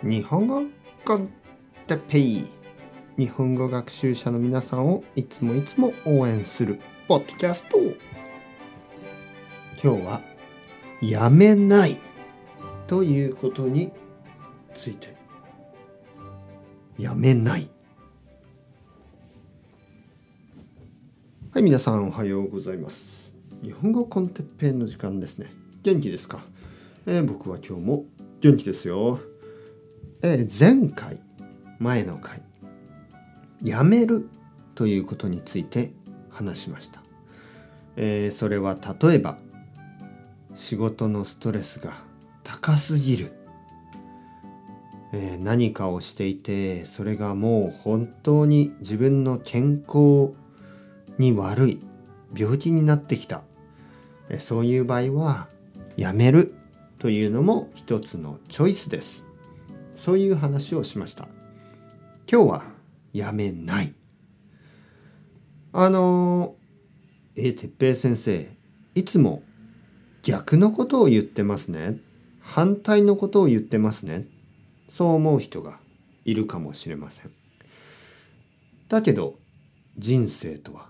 日本語コンテペイ日本語学習者の皆さんをいつもいつも応援するポッドキャスト。今日はやめないということについて。やめない。はい皆さんおはようございます。日本語コンテッペイの時間ですね。元気ですか、えー、僕は今日も元気ですよ。え、前回前の回やめるということについて話しました、えー、それは例えば仕事のストレスが高すぎる、えー、何かをしていてそれがもう本当に自分の健康に悪い病気になってきた、えー、そういう場合はやめるというのも一つのチョイスです。そういう話をしました。今日はやめない。あのえ哲平先生いつも逆のことを言ってますね。反対のことを言ってますね。そう思う人がいるかもしれません。だけど人生とは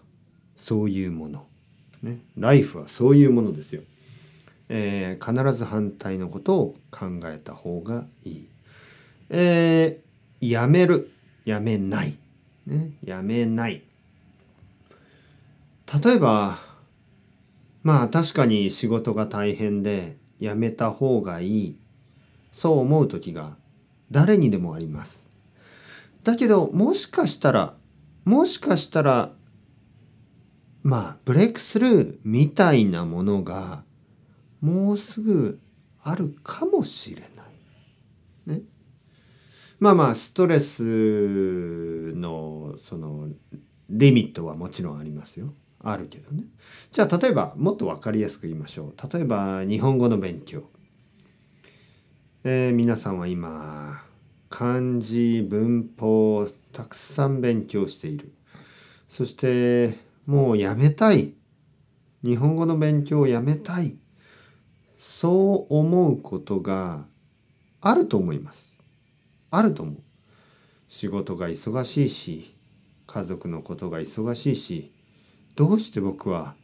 そういうもの。ねライフはそういうものですよ、えー、必ず反対のことを考えた方がいい。えー、やめる、やめない。ね、やめない。例えば、まあ確かに仕事が大変でやめた方がいい。そう思う時が誰にでもあります。だけどもしかしたら、もしかしたら、まあブレイクスルーみたいなものがもうすぐあるかもしれない。ね。まあまあストレスのそのリミットはもちろんありますよ。あるけどね。じゃあ例えばもっと分かりやすく言いましょう。例えば日本語の勉強。えー、皆さんは今漢字文法をたくさん勉強している。そしてもうやめたい。日本語の勉強をやめたい。そう思うことがあると思います。あると思う。仕事が忙しいし家族のことが忙しいしどうして僕は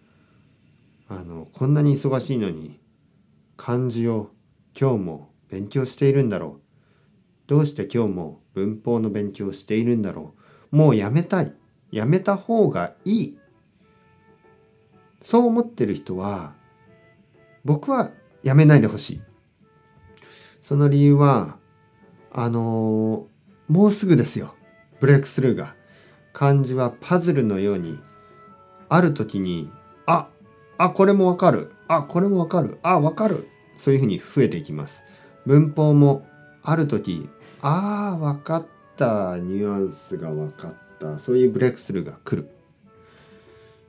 あのこんなに忙しいのに漢字を今日も勉強しているんだろう。どうして今日も文法の勉強をしているんだろう。もうやめたい。やめた方がいい。そう思ってる人は僕はやめないでほしい。その理由はあのー、もうすぐですよ。ブレイクスルーが。漢字はパズルのようにある時にああこれもわかる。あこれもわかる。あわかる。そういうふうに増えていきます。文法もある時ああわかった。ニュアンスがわかった。そういうブレイクスルーが来る。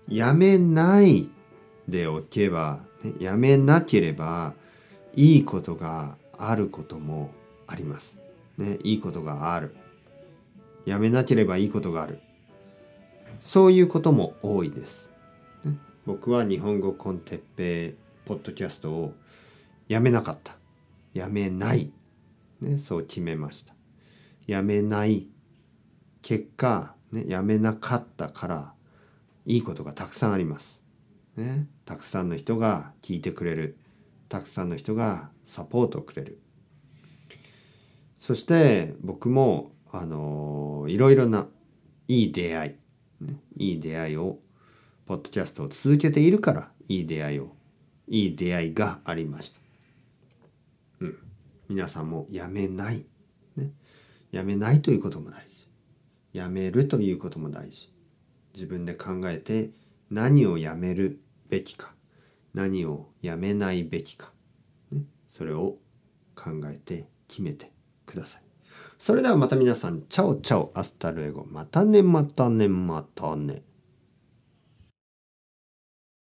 やめないでおけば、ね、やめなければいいことがあることもあります。ね、いいことがある。やめなければいいことがある。そういうことも多いです。ね、僕は日本語コンテッペイポッドキャストをやめなかった。やめない。ね、そう決めました。やめない結果、ね、やめなかったからいいことがたくさんあります。ね、たくさんの人が聞いてくれる。たくさんの人がサポートをくれる。そして僕もあのいろいろないい出会い、ね、いい出会いをポッドキャストを続けているからいい出会いをいい出会いがありました。うん、皆さんもやめない、ね、やめないということも大事。やめるということも大事。自分で考えて何をやめるべきか何をやめないべきか、ね、それを考えて決めてください。それではまた皆さん、 Chao chao, hasta luego。またね、またね、またね。